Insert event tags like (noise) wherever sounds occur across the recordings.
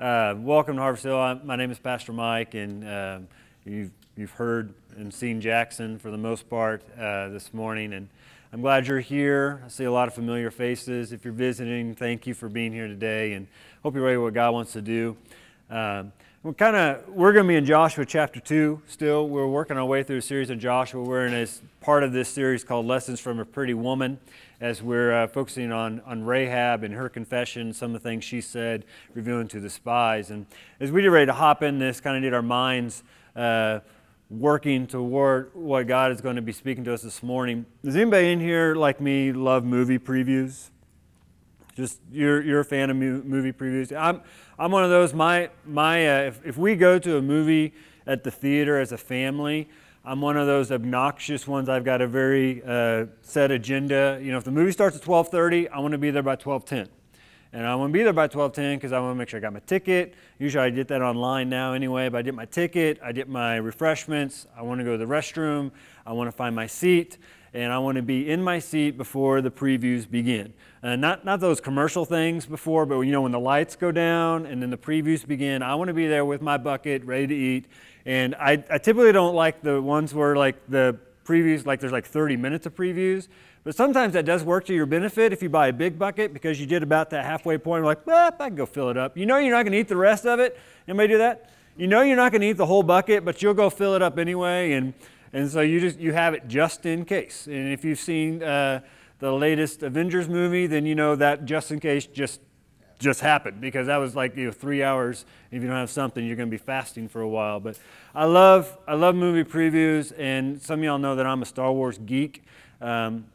Uh, welcome to Harvest Hill. I'm, my name is Pastor Mike, and uh, you've, you've heard and seen Jackson for the most part uh, this morning. And I'm glad you're here. I see a lot of familiar faces. If you're visiting, thank you for being here today, and hope you're ready for what God wants to do. Um, we're kind of we're going to be in Joshua chapter two. Still, we're working our way through a series of Joshua. We're in a part of this series called "Lessons from a Pretty Woman," as we're uh, focusing on on Rahab and her confession, some of the things she said, revealing to the spies. And as we get ready to hop in this, kind of need our minds. Uh, working toward what God is going to be speaking to us this morning. Does anybody in here, like me, love movie previews? Just you're, you're a fan of movie previews. I'm, I'm one of those. My, my, uh, if, if we go to a movie at the theater as a family, I'm one of those obnoxious ones. I've got a very uh, set agenda. You know, if the movie starts at 12:30, I want to be there by 12:10. And I want to be there by 12:10 because I want to make sure I got my ticket. Usually I get that online now anyway, but I get my ticket, I get my refreshments, I want to go to the restroom, I want to find my seat, and I want to be in my seat before the previews begin. Uh, not, not those commercial things before, but you know when the lights go down and then the previews begin, I want to be there with my bucket ready to eat. And I, I typically don't like the ones where like the previews, like there's like 30 minutes of previews but sometimes that does work to your benefit if you buy a big bucket because you did about that halfway point. You're like, well, I can go fill it up. You know you're not going to eat the rest of it. Anybody do that? You know you're not going to eat the whole bucket, but you'll go fill it up anyway. And, and so you just you have it just in case. And if you've seen uh, the latest Avengers movie, then you know that just in case just just happened because that was like you know three hours. If you don't have something, you're going to be fasting for a while. But I love I love movie previews, and some of y'all know that I'm a Star Wars geek. Um,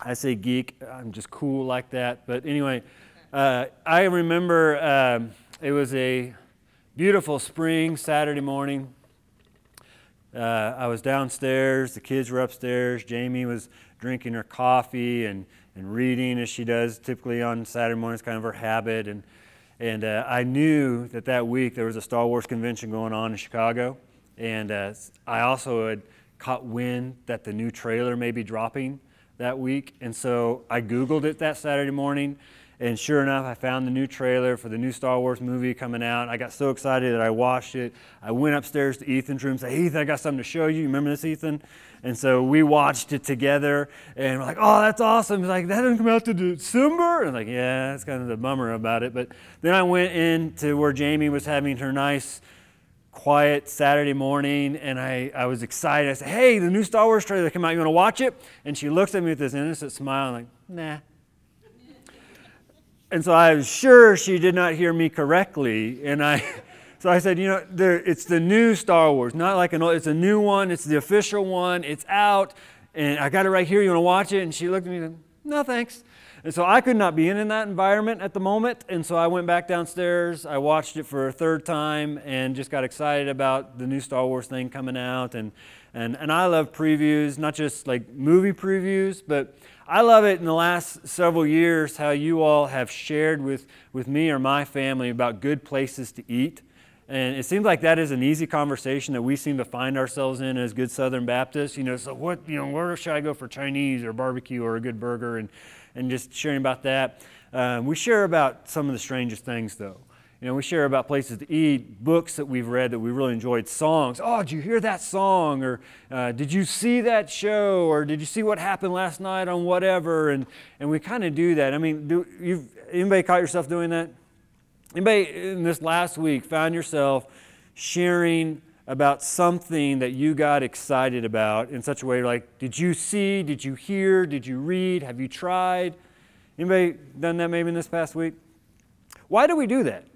I say geek, I'm just cool like that. But anyway, uh, I remember um, it was a beautiful spring Saturday morning. Uh, I was downstairs, the kids were upstairs. Jamie was drinking her coffee and, and reading as she does typically on Saturday mornings, kind of her habit. And, and uh, I knew that that week there was a Star Wars convention going on in Chicago. And uh, I also had caught wind that the new trailer may be dropping that week. And so I Googled it that Saturday morning. And sure enough, I found the new trailer for the new Star Wars movie coming out. I got so excited that I watched it. I went upstairs to Ethan's room and said, Ethan, I got something to show you. Remember this, Ethan? And so we watched it together and we're like, oh, that's awesome. He's like, that doesn't come out to December? And I'm like, yeah, that's kind of the bummer about it. But then I went in to where Jamie was having her nice quiet Saturday morning and I, I was excited. I said, Hey, the new Star Wars trailer came out. You want to watch it? And she looks at me with this innocent smile. I'm like, Nah. And so I was sure she did not hear me correctly. And I, (laughs) so I said, You know, there, it's the new Star Wars, not like an old, it's a new one. It's the official one. It's out. And I got it right here. You want to watch it? And she looked at me and said, No, thanks. And so I could not be in, in that environment at the moment. And so I went back downstairs. I watched it for a third time and just got excited about the new Star Wars thing coming out. And, and, and I love previews, not just like movie previews, but I love it in the last several years how you all have shared with, with me or my family about good places to eat. And it seems like that is an easy conversation that we seem to find ourselves in as good Southern Baptists. You know, so what, you know, where should I go for Chinese or barbecue or a good burger? And, and just sharing about that. Um, we share about some of the strangest things, though. You know, we share about places to eat, books that we've read that we really enjoyed, songs. Oh, did you hear that song? Or uh, did you see that show? Or did you see what happened last night on whatever? And, and we kind of do that. I mean, do you anybody caught yourself doing that? Anybody in this last week found yourself sharing about something that you got excited about in such a way like, did you see, did you hear, did you read, have you tried? Anybody done that maybe in this past week? Why do we do that?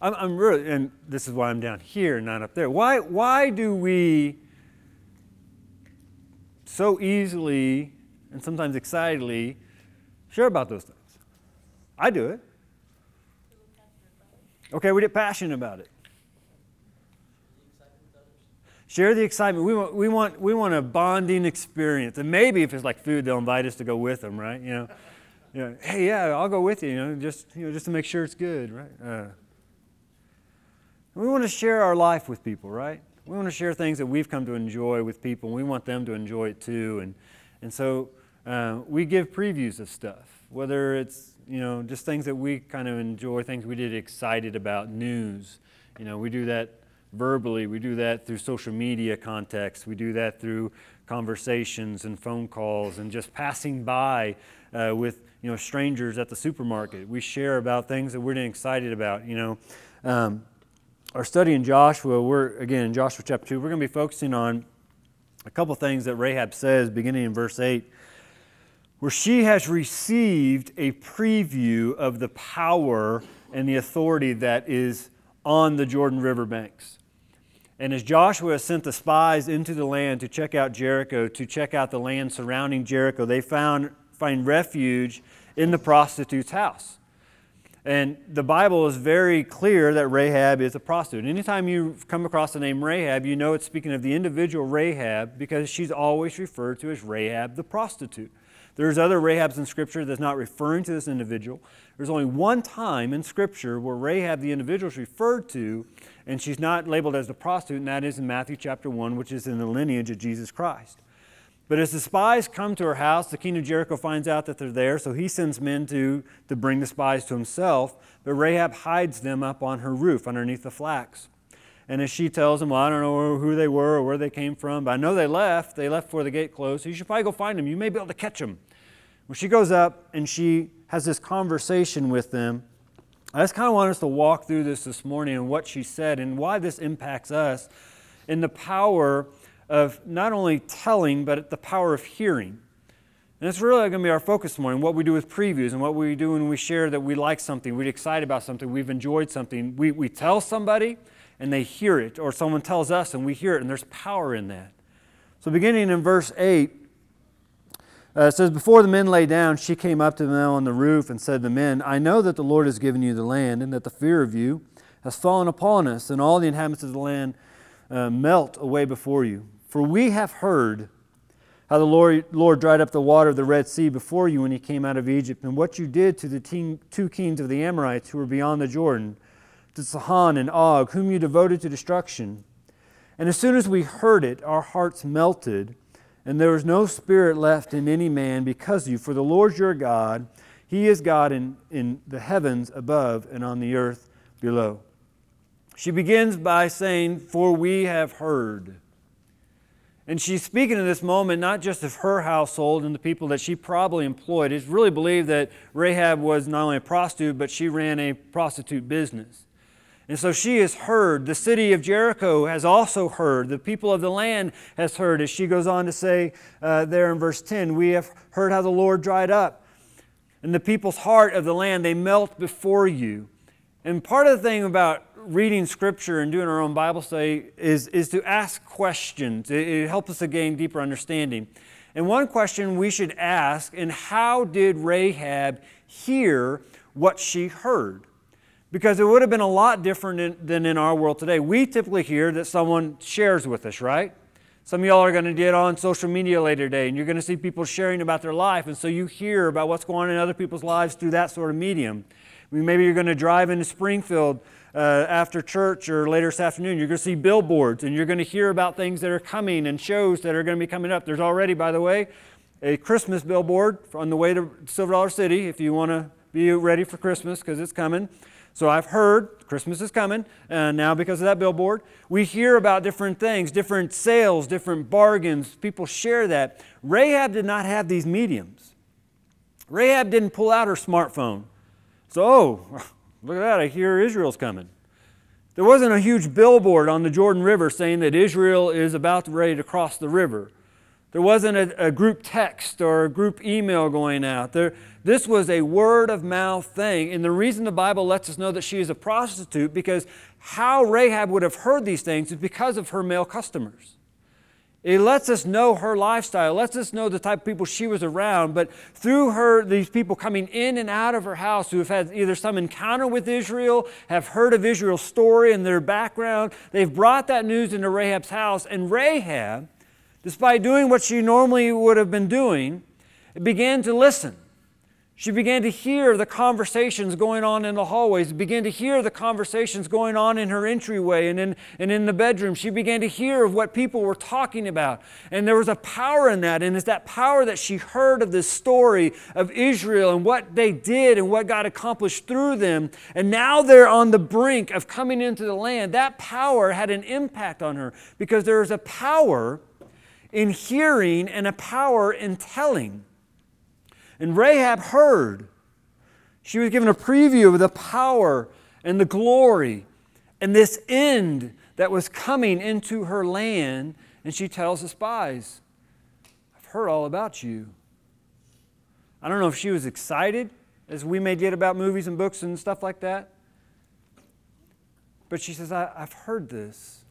I'm, I'm really, and this is why I'm down here, not up there. Why, why do we so easily and sometimes excitedly share about those things? I do it. Okay, we get passionate about it. Share the excitement. We want, we, want, we want a bonding experience. And maybe if it's like food, they'll invite us to go with them, right? You know, you know hey, yeah, I'll go with you, you know, just, you know, just to make sure it's good, right? Uh, we want to share our life with people, right? We want to share things that we've come to enjoy with people, and we want them to enjoy it too. And, and so uh, we give previews of stuff. whether it's you know just things that we kind of enjoy, things we get excited about, news. You know, we do that verbally, we do that through social media context, we do that through conversations and phone calls and just passing by uh, with you know strangers at the supermarket. We share about things that we're excited about. You know, um, our study in Joshua, we're again in Joshua chapter two. We're going to be focusing on a couple things that Rahab says, beginning in verse eight, where she has received a preview of the power and the authority that is on the Jordan River banks. And as Joshua sent the spies into the land to check out Jericho, to check out the land surrounding Jericho, they found find refuge in the prostitute's house. And the Bible is very clear that Rahab is a prostitute. Anytime you come across the name Rahab, you know it's speaking of the individual Rahab because she's always referred to as Rahab the prostitute. There's other Rahabs in Scripture that's not referring to this individual. There's only one time in Scripture where Rahab the individual is referred to, and she's not labeled as the prostitute, and that is in Matthew chapter 1, which is in the lineage of Jesus Christ. But as the spies come to her house, the king of Jericho finds out that they're there, so he sends men to, to bring the spies to himself. But Rahab hides them up on her roof underneath the flax. And as she tells them, Well, I don't know who they were or where they came from, but I know they left. They left before the gate closed, so you should probably go find them. You may be able to catch them. Well, she goes up and she has this conversation with them. I just kind of want us to walk through this this morning and what she said and why this impacts us and the power of not only telling, but the power of hearing. And that's really going to be our focus this morning what we do with previews and what we do when we share that we like something, we're excited about something, we've enjoyed something. We, we tell somebody and they hear it, or someone tells us and we hear it, and there's power in that. So, beginning in verse 8, uh, it says, Before the men lay down, she came up to them on the roof and said to the men, I know that the Lord has given you the land, and that the fear of you has fallen upon us, and all the inhabitants of the land uh, melt away before you. For we have heard how the Lord, Lord dried up the water of the Red Sea before you when you came out of Egypt, and what you did to the two kings of the Amorites who were beyond the Jordan, to Sihon and Og, whom you devoted to destruction. And as soon as we heard it, our hearts melted, and there was no spirit left in any man because of you. For the Lord your God, He is God in, in the heavens above and on the earth below. She begins by saying, For we have heard. And she's speaking in this moment not just of her household and the people that she probably employed. It's really believed that Rahab was not only a prostitute, but she ran a prostitute business. And so she has heard. The city of Jericho has also heard. The people of the land has heard. As she goes on to say uh, there in verse 10, we have heard how the Lord dried up. And the people's heart of the land, they melt before you. And part of the thing about reading scripture and doing our own Bible study is, is to ask questions. It, it helps us to gain deeper understanding. And one question we should ask, and how did Rahab hear what she heard? Because it would have been a lot different in, than in our world today. We typically hear that someone shares with us, right? Some of y'all are going to get on social media later today, and you're going to see people sharing about their life, and so you hear about what's going on in other people's lives through that sort of medium. I mean, maybe you're going to drive into Springfield uh, after church or later this afternoon, you're going to see billboards and you're going to hear about things that are coming and shows that are going to be coming up. There's already, by the way, a Christmas billboard on the way to Silver Dollar City if you want to be ready for Christmas because it's coming. So I've heard Christmas is coming uh, now because of that billboard. We hear about different things, different sales, different bargains. People share that. Rahab did not have these mediums. Rahab didn't pull out her smartphone. So, oh, Look at that, I hear Israel's coming. There wasn't a huge billboard on the Jordan River saying that Israel is about ready to cross the river. There wasn't a, a group text or a group email going out. There, this was a word of mouth thing. And the reason the Bible lets us know that she is a prostitute, because how Rahab would have heard these things is because of her male customers. It lets us know her lifestyle, lets us know the type of people she was around. But through her, these people coming in and out of her house who have had either some encounter with Israel, have heard of Israel's story and their background, they've brought that news into Rahab's house. And Rahab, despite doing what she normally would have been doing, began to listen. She began to hear the conversations going on in the hallways, began to hear the conversations going on in her entryway and in, and in the bedroom. She began to hear of what people were talking about. And there was a power in that. And it's that power that she heard of this story of Israel and what they did and what God accomplished through them. And now they're on the brink of coming into the land. That power had an impact on her because there is a power in hearing and a power in telling. And Rahab heard. She was given a preview of the power and the glory and this end that was coming into her land. And she tells the spies, I've heard all about you. I don't know if she was excited, as we may get about movies and books and stuff like that. But she says, I, have heard this.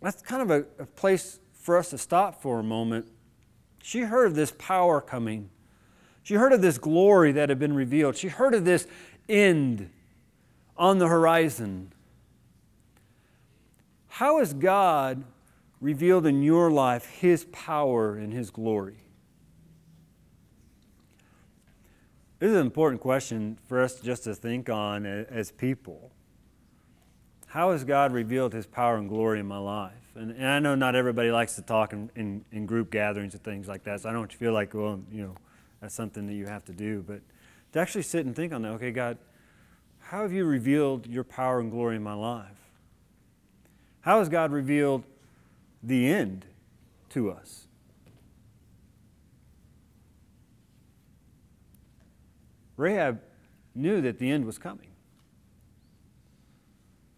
That's kind of a, a place for us to stop for a moment. She heard of this power coming. She heard of this glory that had been revealed. She heard of this end on the horizon. How has God revealed in your life His power and His glory? This is an important question for us just to think on as people. How has God revealed His power and glory in my life? And, and I know not everybody likes to talk in, in, in group gatherings and things like that, so I don't feel like, well, you know, that's something that you have to do. But to actually sit and think on that, okay, God, how have you revealed your power and glory in my life? How has God revealed the end to us? Rahab knew that the end was coming.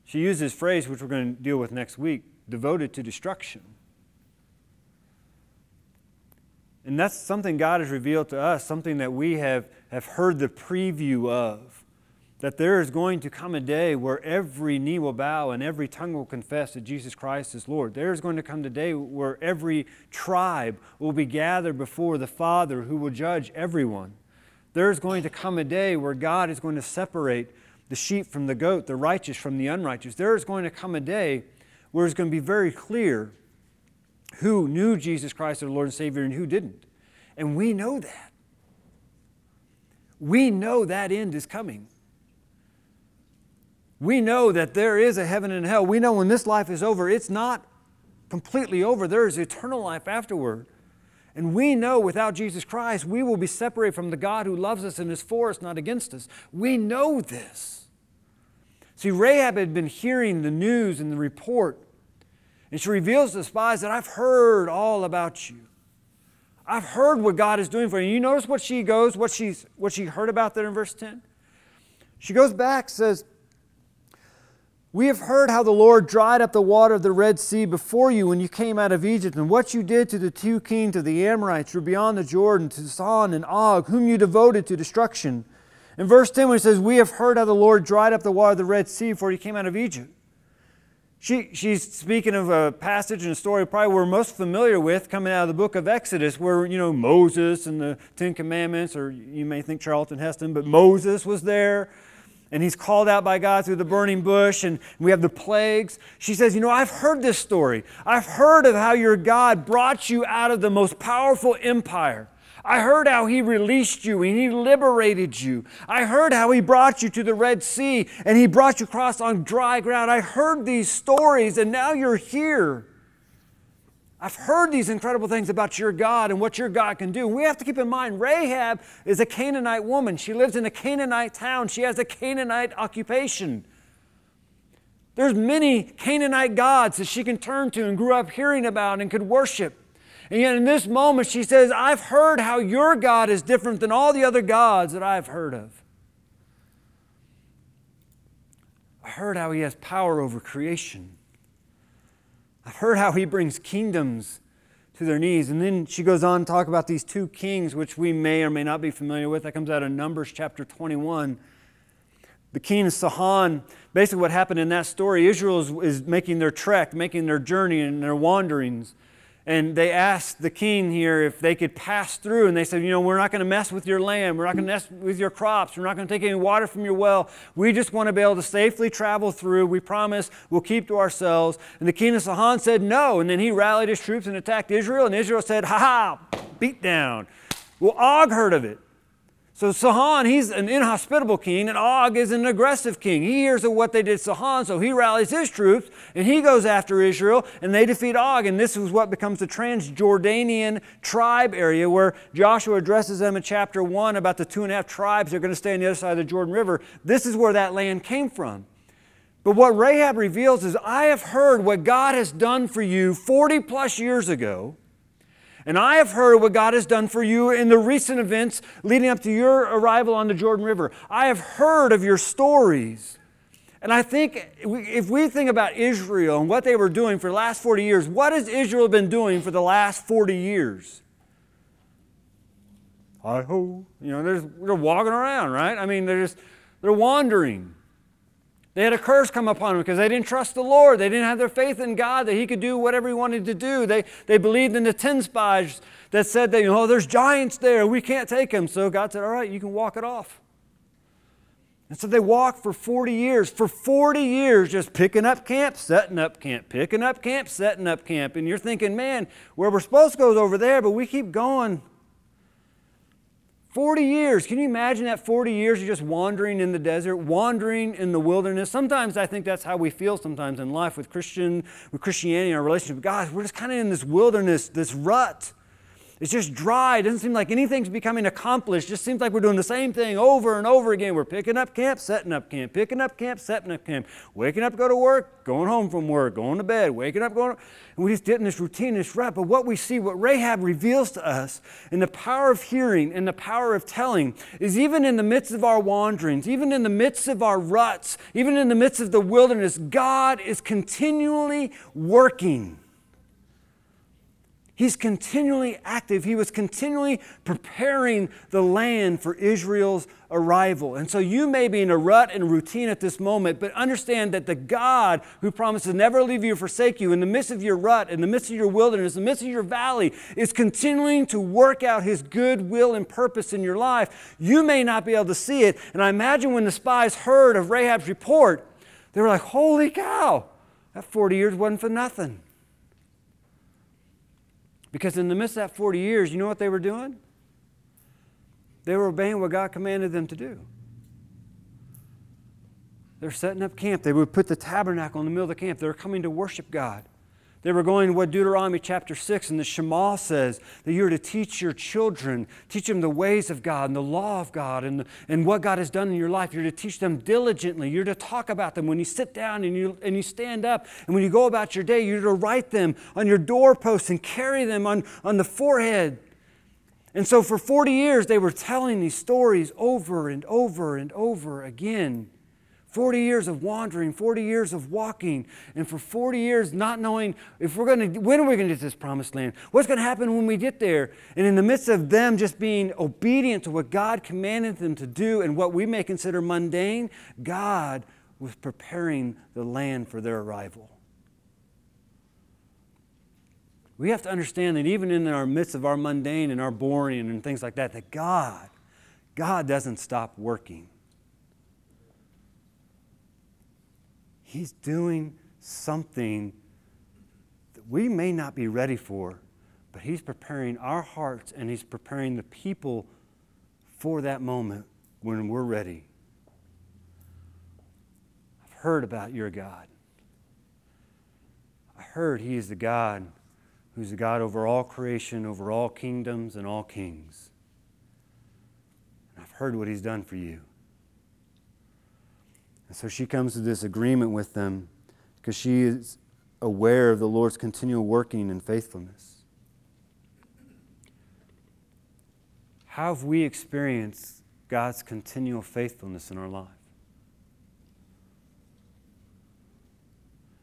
She used this phrase, which we're going to deal with next week devoted to destruction. And that's something God has revealed to us, something that we have, have heard the preview of. That there is going to come a day where every knee will bow and every tongue will confess that Jesus Christ is Lord. There is going to come a day where every tribe will be gathered before the Father who will judge everyone. There is going to come a day where God is going to separate the sheep from the goat, the righteous from the unrighteous. There is going to come a day where it's going to be very clear who knew Jesus Christ as our Lord and Savior and who didn't. And we know that. We know that end is coming. We know that there is a heaven and hell. We know when this life is over, it's not completely over. There is eternal life afterward. And we know without Jesus Christ, we will be separated from the God who loves us and is for us, not against us. We know this. See, Rahab had been hearing the news and the report and she reveals to the spies that I've heard all about you. I've heard what God is doing for you. You notice what she goes, what she's what she heard about there in verse 10? She goes back, says, We have heard how the Lord dried up the water of the Red Sea before you when you came out of Egypt, and what you did to the two kings of the Amorites who were beyond the Jordan, to Sihon and Og, whom you devoted to destruction. In verse 10, when it says, We have heard how the Lord dried up the water of the Red Sea before you came out of Egypt. She, she's speaking of a passage and a story probably we're most familiar with coming out of the book of Exodus, where, you know, Moses and the Ten Commandments, or you may think Charlton Heston, but Moses was there and he's called out by God through the burning bush, and we have the plagues. She says, You know, I've heard this story. I've heard of how your God brought you out of the most powerful empire. I heard how he released you and he liberated you. I heard how he brought you to the Red Sea and he brought you across on dry ground. I heard these stories and now you're here. I've heard these incredible things about your God and what your God can do. We have to keep in mind Rahab is a Canaanite woman. She lives in a Canaanite town. She has a Canaanite occupation. There's many Canaanite gods that she can turn to and grew up hearing about and could worship. And yet, in this moment, she says, I've heard how your God is different than all the other gods that I've heard of. I heard how he has power over creation. I've heard how he brings kingdoms to their knees. And then she goes on to talk about these two kings, which we may or may not be familiar with. That comes out of Numbers chapter 21. The king of Sihon, basically what happened in that story, Israel is, is making their trek, making their journey and their wanderings. And they asked the king here if they could pass through. And they said, You know, we're not going to mess with your land. We're not going to mess with your crops. We're not going to take any water from your well. We just want to be able to safely travel through. We promise we'll keep to ourselves. And the king of Sihon said no. And then he rallied his troops and attacked Israel. And Israel said, Ha ha, beat down. Well, Og heard of it. So Sihon, he's an inhospitable king, and Og is an aggressive king. He hears of what they did to Sihon, so he rallies his troops, and he goes after Israel, and they defeat Og. And this is what becomes the Transjordanian tribe area, where Joshua addresses them in chapter 1 about the two and a half tribes that are going to stay on the other side of the Jordan River. This is where that land came from. But what Rahab reveals is I have heard what God has done for you 40 plus years ago and I have heard what God has done for you in the recent events leading up to your arrival on the Jordan River. I have heard of your stories. And I think if we think about Israel and what they were doing for the last 40 years, what has Israel been doing for the last 40 years? Hi ho. You know, they're, they're walking around, right? I mean, they're just, they're wandering. They had a curse come upon them because they didn't trust the Lord. They didn't have their faith in God that He could do whatever He wanted to do. They, they believed in the 10 spies that said that, you know, there's giants there. We can't take them. So God said, all right, you can walk it off. And so they walked for 40 years. For 40 years, just picking up camp, setting up camp, picking up camp, setting up camp. And you're thinking, man, where we're supposed to go is over there, but we keep going 40 years. Can you imagine that 40 years of just wandering in the desert, wandering in the wilderness? Sometimes I think that's how we feel sometimes in life with Christian, with Christianity, our relationship with God. We're just kind of in this wilderness, this rut. It's just dry. It doesn't seem like anything's becoming accomplished. It just seems like we're doing the same thing over and over again. We're picking up camp, setting up camp, picking up camp, setting up camp, waking up, go to work, going home from work, going to bed, waking up, going. And we just get in this routine, this rut. But what we see, what Rahab reveals to us in the power of hearing and the power of telling is even in the midst of our wanderings, even in the midst of our ruts, even in the midst of the wilderness, God is continually working. He's continually active. He was continually preparing the land for Israel's arrival. And so you may be in a rut and routine at this moment, but understand that the God who promises never leave you or forsake you in the midst of your rut, in the midst of your wilderness, in the midst of your valley, is continuing to work out his good will and purpose in your life. You may not be able to see it. And I imagine when the spies heard of Rahab's report, they were like, holy cow, that 40 years wasn't for nothing. Because in the midst of that 40 years, you know what they were doing? They were obeying what God commanded them to do. They're setting up camp. They would put the tabernacle in the middle of the camp. They were coming to worship God. They were going to what Deuteronomy chapter 6 and the Shema says that you're to teach your children, teach them the ways of God and the law of God and, and what God has done in your life. You're to teach them diligently. You're to talk about them when you sit down and you, and you stand up. And when you go about your day, you're to write them on your doorposts and carry them on, on the forehead. And so for 40 years, they were telling these stories over and over and over again. 40 years of wandering, 40 years of walking, and for 40 years not knowing if we're going to, when are we going to get this promised land? What's going to happen when we get there? And in the midst of them just being obedient to what God commanded them to do and what we may consider mundane, God was preparing the land for their arrival. We have to understand that even in our midst of our mundane and our boring and things like that, that God, God doesn't stop working. He's doing something that we may not be ready for, but He's preparing our hearts and He's preparing the people for that moment when we're ready. I've heard about your God. I heard He is the God who's the God over all creation, over all kingdoms, and all kings. And I've heard what He's done for you. And so she comes to this agreement with them because she is aware of the Lord's continual working and faithfulness. How have we experienced God's continual faithfulness in our life?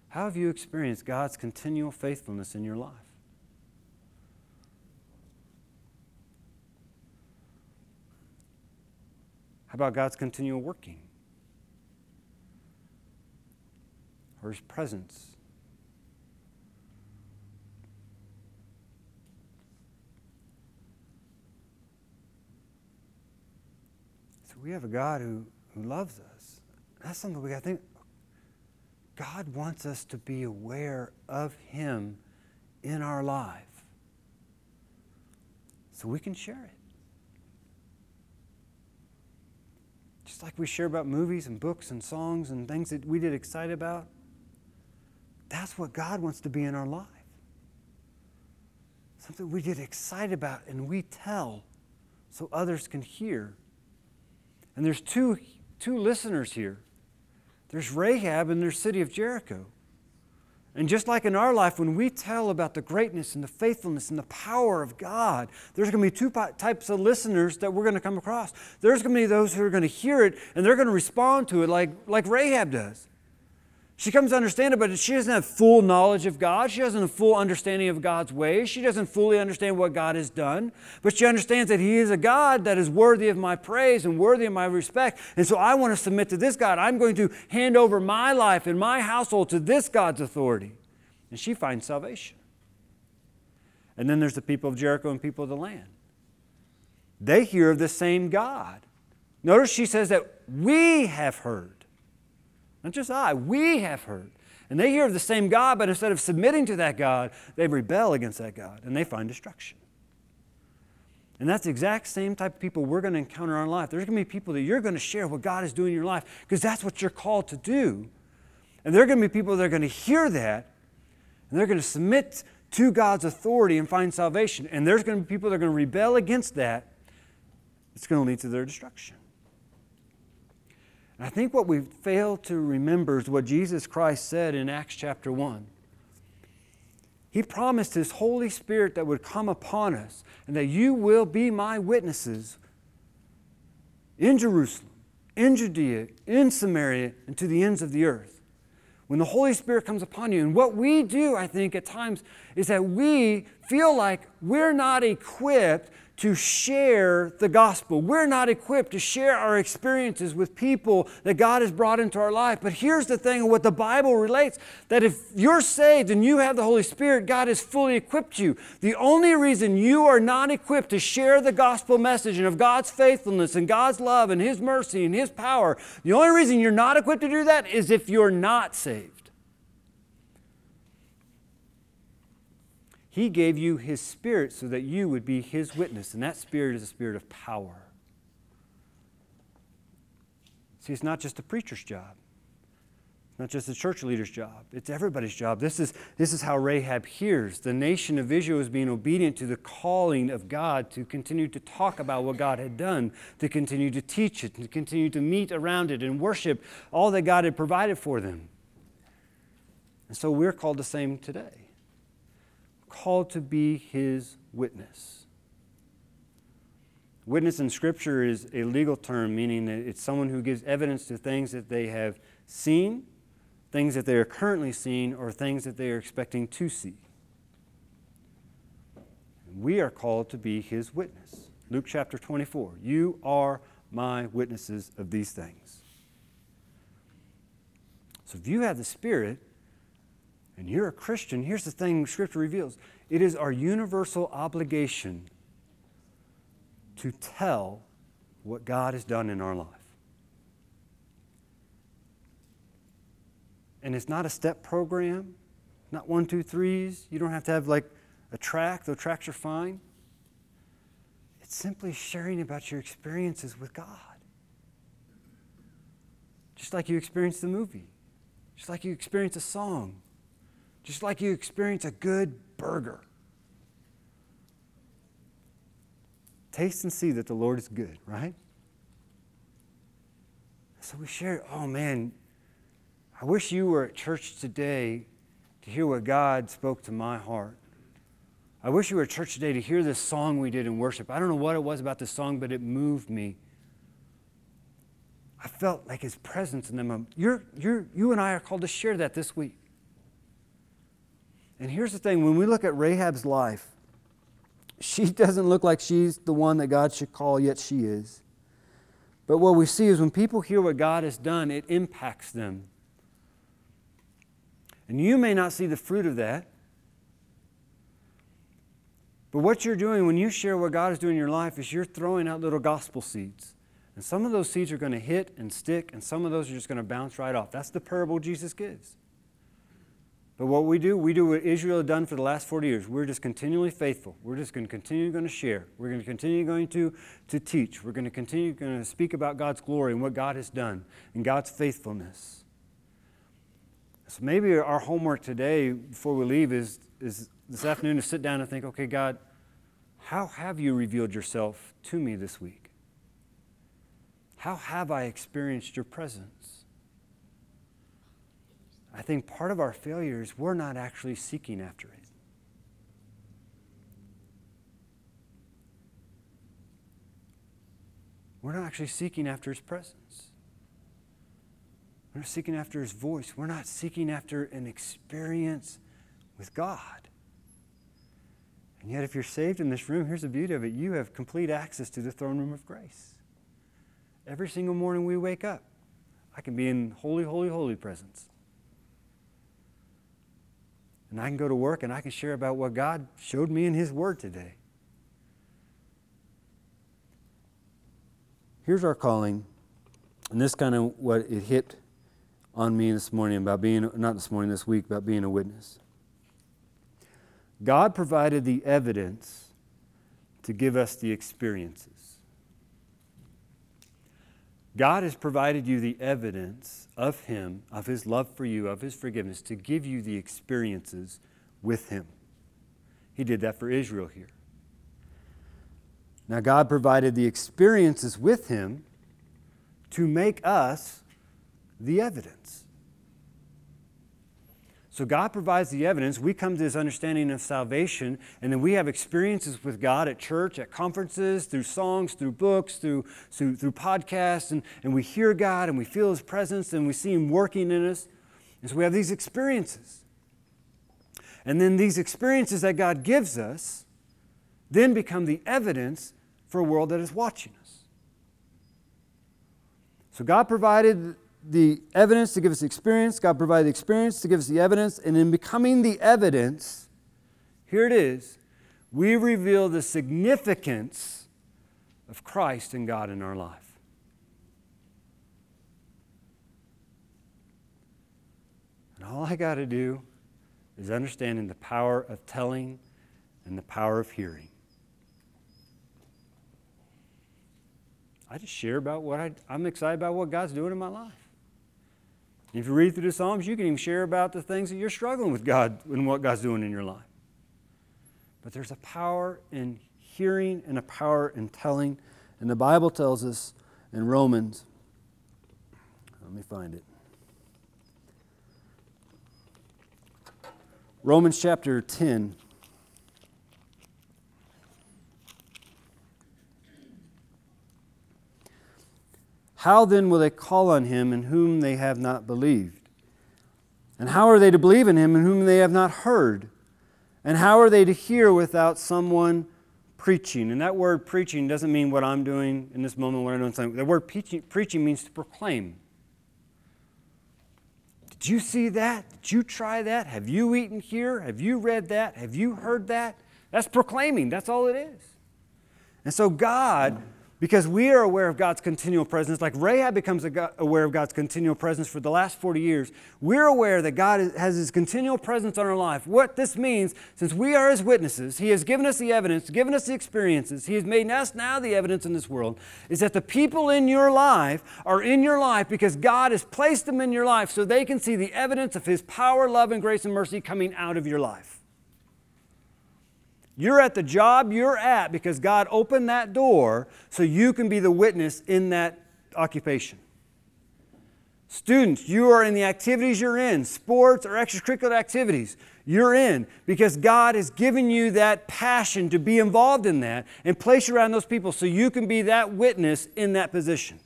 How have you experienced God's continual faithfulness in your life? How about God's continual working? Or His presence. So we have a God who, who loves us. That's something we got to think. God wants us to be aware of Him in our life so we can share it. just like we share about movies and books and songs and things that we get excited about, that's what God wants to be in our life. Something we get excited about and we tell so others can hear. And there's two, two listeners here there's Rahab and there's city of Jericho. And just like in our life, when we tell about the greatness and the faithfulness and the power of God, there's going to be two types of listeners that we're going to come across. There's going to be those who are going to hear it and they're going to respond to it like, like Rahab does. She comes to understand it, but she doesn't have full knowledge of God. She doesn't have full understanding of God's ways. She doesn't fully understand what God has done. But she understands that He is a God that is worthy of my praise and worthy of my respect. And so I want to submit to this God. I'm going to hand over my life and my household to this God's authority. And she finds salvation. And then there's the people of Jericho and people of the land. They hear of the same God. Notice she says that we have heard. Not just I, we have heard. And they hear of the same God, but instead of submitting to that God, they rebel against that God and they find destruction. And that's the exact same type of people we're going to encounter in life. There's going to be people that you're going to share what God is doing in your life because that's what you're called to do. And there are going to be people that are going to hear that and they're going to submit to God's authority and find salvation. And there's going to be people that are going to rebel against that. It's going to lead to their destruction. And I think what we fail to remember is what Jesus Christ said in Acts chapter 1. He promised His Holy Spirit that would come upon us and that you will be my witnesses in Jerusalem, in Judea, in Samaria, and to the ends of the earth. When the Holy Spirit comes upon you, and what we do, I think, at times, is that we feel like we're not equipped to share the gospel. We're not equipped to share our experiences with people that God has brought into our life. But here's the thing what the Bible relates that if you're saved and you have the Holy Spirit, God has fully equipped you. The only reason you are not equipped to share the gospel message and of God's faithfulness and God's love and His mercy and His power, the only reason you're not equipped to do that is if you're not saved. He gave you His Spirit so that you would be His witness, and that Spirit is a spirit of power. See, it's not just a preacher's job. It's not just a church leader's job. It's everybody's job. This is, this is how Rahab hears. The nation of Israel is being obedient to the calling of God to continue to talk about what God had done, to continue to teach it, to continue to meet around it and worship all that God had provided for them. And so we're called the same today called to be his witness. Witness in Scripture is a legal term, meaning that it's someone who gives evidence to things that they have seen, things that they are currently seeing, or things that they are expecting to see. We are called to be his witness. Luke chapter 24. You are my witnesses of these things. So if you have the Spirit, and you're a Christian, here's the thing Scripture reveals it is our universal obligation to tell what God has done in our life. And it's not a step program, not one, two, threes. You don't have to have like a track, though tracks are fine. It's simply sharing about your experiences with God. Just like you experience the movie, just like you experience a song, just like you experience a good burger. Taste and see that the Lord is good, right? So we share, oh man, I wish you were at church today to hear what God spoke to my heart. I wish you were at church today to hear this song we did in worship. I don't know what it was about this song, but it moved me. I felt like his presence in them. You're, you're, you and I are called to share that this week. And here's the thing when we look at Rahab's life, she (laughs) doesn't look like she's the one that God should call, yet she is. But what we see is when people hear what God has done, it impacts them. And you may not see the fruit of that. But what you're doing when you share what God is doing in your life is you're throwing out little gospel seeds. And some of those seeds are going to hit and stick, and some of those are just going to bounce right off. That's the parable Jesus gives. But what we do, we do what Israel had done for the last 40 years. We're just continually faithful. We're just going to continue going to share. We're going to continue going to, to teach. We're going to continue going to speak about God's glory and what God has done and God's faithfulness. So maybe our homework today before we leave is, is this afternoon to sit down and think, okay, God, how have you revealed yourself to me this week? How have I experienced your presence? I think part of our failure is we're not actually seeking after it. We're not actually seeking after his presence. We're not seeking after his voice. We're not seeking after an experience with God. And yet, if you're saved in this room, here's the beauty of it you have complete access to the throne room of grace. Every single morning we wake up, I can be in holy, holy, holy presence. And I can go to work and I can share about what God showed me in His Word today. Here's our calling, and this kind of what it hit on me this morning about being, not this morning, this week, about being a witness. God provided the evidence to give us the experiences. God has provided you the evidence of Him, of His love for you, of His forgiveness, to give you the experiences with Him. He did that for Israel here. Now, God provided the experiences with Him to make us the evidence. So God provides the evidence. We come to this understanding of salvation, and then we have experiences with God at church, at conferences, through songs, through books, through, through, through podcasts, and, and we hear God and we feel His presence and we see Him working in us. And so we have these experiences. And then these experiences that God gives us then become the evidence for a world that is watching us. So God provided the evidence to give us the experience. God provided the experience to give us the evidence. And in becoming the evidence, here it is, we reveal the significance of Christ and God in our life. And all I got to do is understanding the power of telling and the power of hearing. I just share about what I, I'm excited about what God's doing in my life. If you read through the Psalms, you can even share about the things that you're struggling with God and what God's doing in your life. But there's a power in hearing and a power in telling. And the Bible tells us in Romans, let me find it. Romans chapter 10. How then will they call on him in whom they have not believed? And how are they to believe in him in whom they have not heard? And how are they to hear without someone preaching? And that word preaching doesn't mean what I'm doing in this moment, what I'm doing. Something. The word preaching, preaching means to proclaim. Did you see that? Did you try that? Have you eaten here? Have you read that? Have you heard that? That's proclaiming. That's all it is. And so God because we are aware of God's continual presence, like Rahab becomes aware of God's continual presence for the last 40 years, we're aware that God has His continual presence on our life. What this means, since we are His witnesses, He has given us the evidence, given us the experiences, He has made us now the evidence in this world, is that the people in your life are in your life because God has placed them in your life so they can see the evidence of His power, love, and grace and mercy coming out of your life. You're at the job you're at because God opened that door so you can be the witness in that occupation. Students, you are in the activities you're in, sports or extracurricular activities you're in, because God has given you that passion to be involved in that and place you around those people so you can be that witness in that position.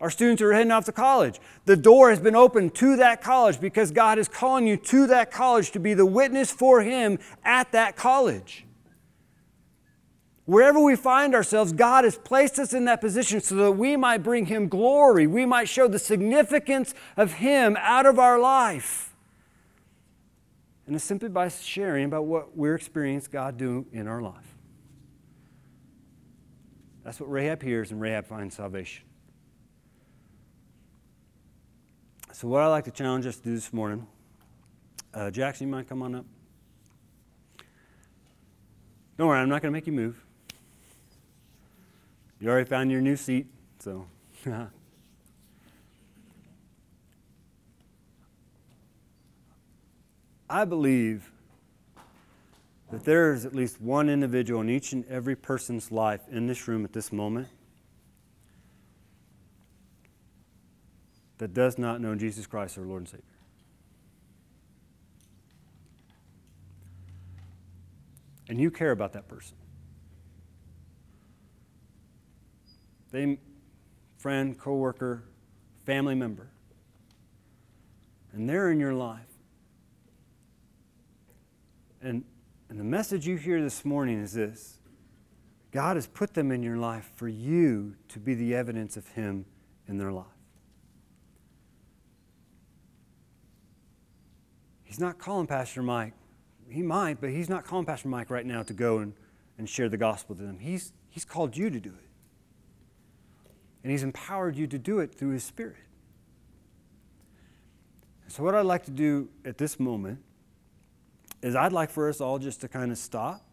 Our students are heading off to college. The door has been opened to that college because God is calling you to that college to be the witness for Him at that college. Wherever we find ourselves, God has placed us in that position so that we might bring Him glory. We might show the significance of Him out of our life. And it's simply by sharing about what we're experiencing God do in our life. That's what Rahab hears, and Rahab finds salvation. So, what I'd like to challenge us to do this morning, Uh, Jackson, you might come on up? Don't worry, I'm not going to make you move. You already found your new seat, so. (laughs) I believe that there is at least one individual in each and every person's life in this room at this moment that does not know Jesus Christ, our Lord and Savior. And you care about that person. They, friend, coworker, family member, and they're in your life. And, and the message you hear this morning is this God has put them in your life for you to be the evidence of Him in their life. He's not calling Pastor Mike. He might, but he's not calling Pastor Mike right now to go and, and share the gospel to them. He's, he's called you to do it. And he's empowered you to do it through his spirit. So, what I'd like to do at this moment is I'd like for us all just to kind of stop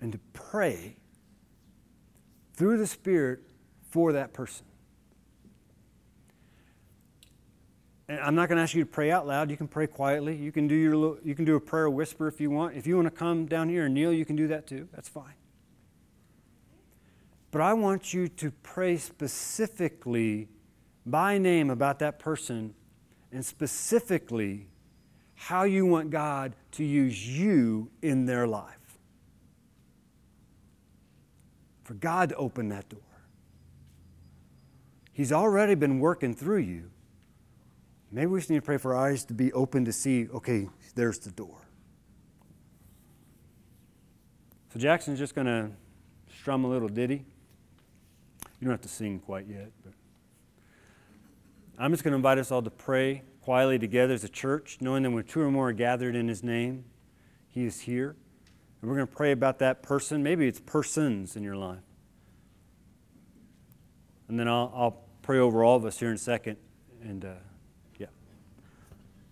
and to pray through the Spirit for that person. And I'm not going to ask you to pray out loud. You can pray quietly. You can do your little, you can do a prayer whisper if you want. If you want to come down here and kneel, you can do that too. That's fine. But I want you to pray specifically by name about that person and specifically how you want God to use you in their life. For God to open that door. He's already been working through you. Maybe we just need to pray for our eyes to be open to see, okay, there's the door. So Jackson's just going to strum a little ditty. You don't have to sing quite yet, but I'm just going to invite us all to pray quietly together as a church, knowing that when two or more are gathered in His name, He is here. And we're going to pray about that person. Maybe it's persons in your life. And then I'll, I'll pray over all of us here in a second. And uh,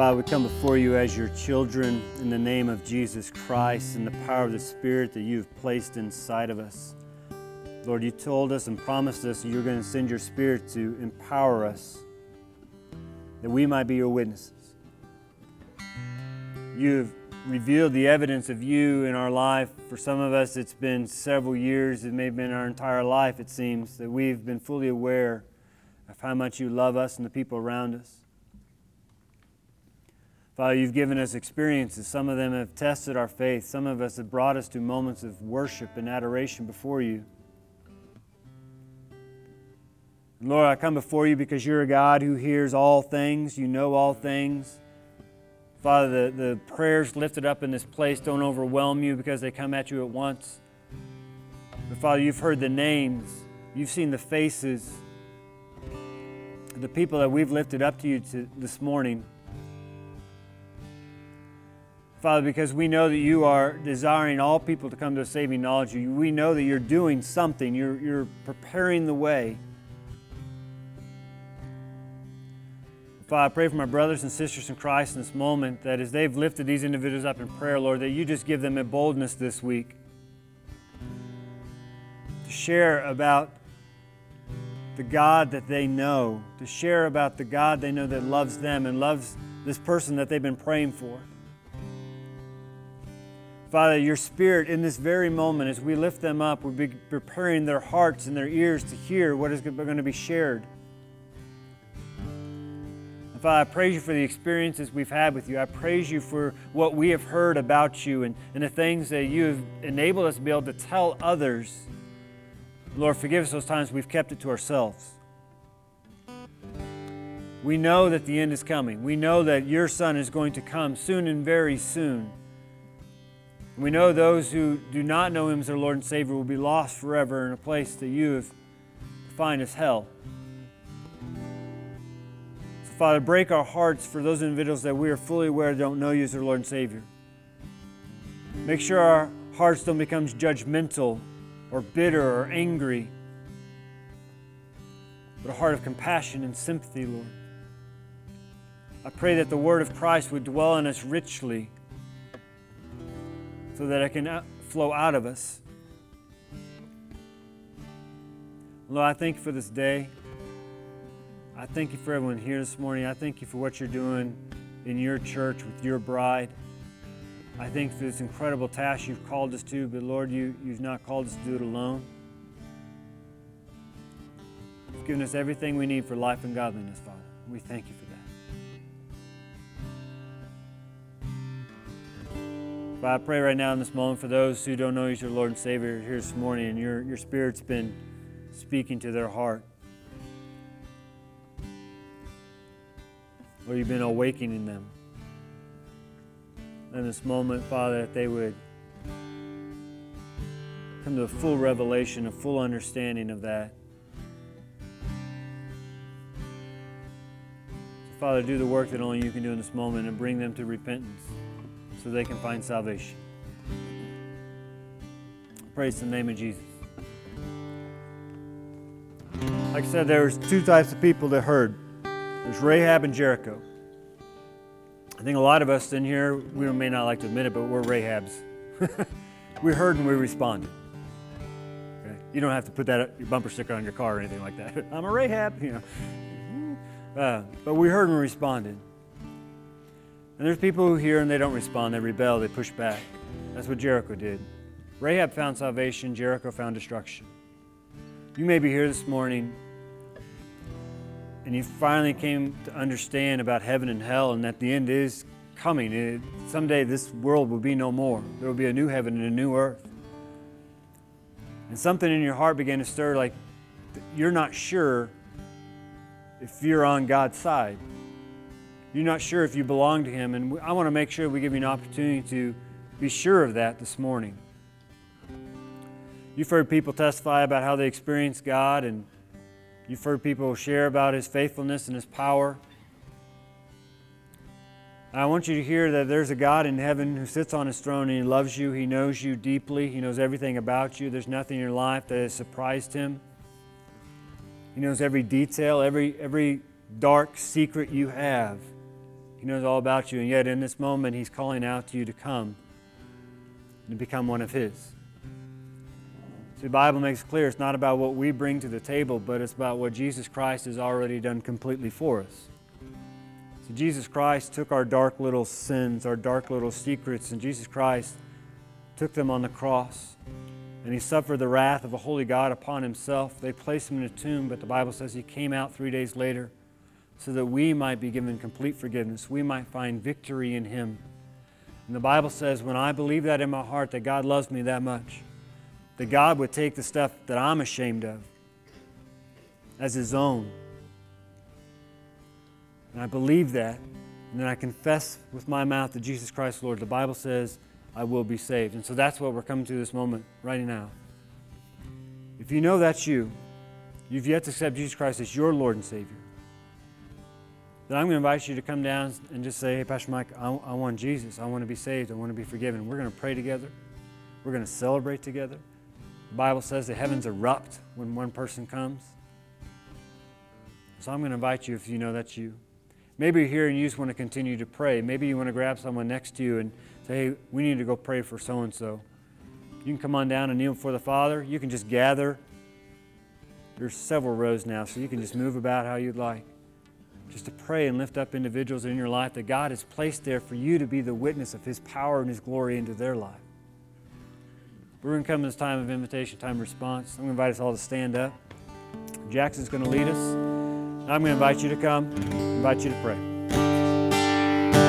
Father, we come before you as your children in the name of Jesus Christ and the power of the Spirit that you've placed inside of us. Lord, you told us and promised us you're going to send your Spirit to empower us that we might be your witnesses. You've revealed the evidence of you in our life. For some of us, it's been several years, it may have been our entire life, it seems, that we've been fully aware of how much you love us and the people around us. Father, you've given us experiences. Some of them have tested our faith. Some of us have brought us to moments of worship and adoration before you. And Lord, I come before you because you're a God who hears all things. You know all things. Father, the, the prayers lifted up in this place don't overwhelm you because they come at you at once. But Father, you've heard the names, you've seen the faces, the people that we've lifted up to you to, this morning. Father, because we know that you are desiring all people to come to a saving knowledge. We know that you're doing something, you're, you're preparing the way. Father, I pray for my brothers and sisters in Christ in this moment that as they've lifted these individuals up in prayer, Lord, that you just give them a boldness this week to share about the God that they know, to share about the God they know that loves them and loves this person that they've been praying for. Father, your spirit in this very moment, as we lift them up, we'll be preparing their hearts and their ears to hear what is going to be shared. And Father, I praise you for the experiences we've had with you. I praise you for what we have heard about you and, and the things that you have enabled us to be able to tell others. Lord, forgive us those times we've kept it to ourselves. We know that the end is coming. We know that your Son is going to come soon and very soon. We know those who do not know Him as their Lord and Savior will be lost forever in a place that you have defined as hell. So, Father, break our hearts for those individuals that we are fully aware don't know you as their Lord and Savior. Make sure our hearts don't become judgmental or bitter or angry, but a heart of compassion and sympathy, Lord. I pray that the word of Christ would dwell in us richly so that it can uh, flow out of us. Lord, I thank you for this day. I thank you for everyone here this morning. I thank you for what you're doing in your church with your bride. I thank you for this incredible task you've called us to, but Lord, you, you've not called us to do it alone. You've given us everything we need for life and godliness, Father. We thank you But I pray right now in this moment for those who don't know you as your Lord and Savior here this morning, and your, your Spirit's been speaking to their heart. Or you've been awakening them. In this moment, Father, that they would come to a full revelation, a full understanding of that. So, Father, do the work that only you can do in this moment and bring them to repentance so they can find salvation. Praise the name of Jesus. Like I said, there's two types of people that heard. There's Rahab and Jericho. I think a lot of us in here, we may not like to admit it, but we're Rahabs. (laughs) we heard and we responded. Okay? You don't have to put that your bumper sticker on your car or anything like that. (laughs) I'm a Rahab, you know. Uh, but we heard and responded. And there's people who hear and they don't respond, they rebel, they push back. That's what Jericho did. Rahab found salvation, Jericho found destruction. You may be here this morning and you finally came to understand about heaven and hell and that the end is coming. It, someday this world will be no more. There will be a new heaven and a new earth. And something in your heart began to stir like you're not sure if you're on God's side you're not sure if you belong to Him. And I want to make sure we give you an opportunity to be sure of that this morning. You've heard people testify about how they experience God, and you've heard people share about His faithfulness and His power. I want you to hear that there's a God in heaven who sits on His throne and He loves you. He knows you deeply. He knows everything about you. There's nothing in your life that has surprised Him. He knows every detail, every, every dark secret you have. He knows all about you, and yet in this moment, He's calling out to you to come and become one of His. See, the Bible makes clear it's not about what we bring to the table, but it's about what Jesus Christ has already done completely for us. So, Jesus Christ took our dark little sins, our dark little secrets, and Jesus Christ took them on the cross. And he suffered the wrath of a holy God upon himself. They placed him in a tomb, but the Bible says he came out three days later so that we might be given complete forgiveness. We might find victory in Him. And the Bible says, when I believe that in my heart, that God loves me that much, that God would take the stuff that I'm ashamed of as His own. And I believe that. And then I confess with my mouth that Jesus Christ, Lord. The Bible says, I will be saved. And so that's what we're coming to this moment right now. If you know that's you, you've yet to accept Jesus Christ as your Lord and Savior then I'm going to invite you to come down and just say, Hey, Pastor Mike, I, I want Jesus. I want to be saved. I want to be forgiven. We're going to pray together. We're going to celebrate together. The Bible says the heavens erupt when one person comes. So I'm going to invite you, if you know that's you. Maybe you're here and you just want to continue to pray. Maybe you want to grab someone next to you and say, hey, we need to go pray for so and so. You can come on down and kneel before the Father. You can just gather. There's several rows now, so you can just move about how you'd like. Just to pray and lift up individuals in your life that God has placed there for you to be the witness of His power and His glory into their life. We're going to come to this time of invitation, time of response. I'm going to invite us all to stand up. Jackson's going to lead us. I'm going to invite you to come, invite you to pray.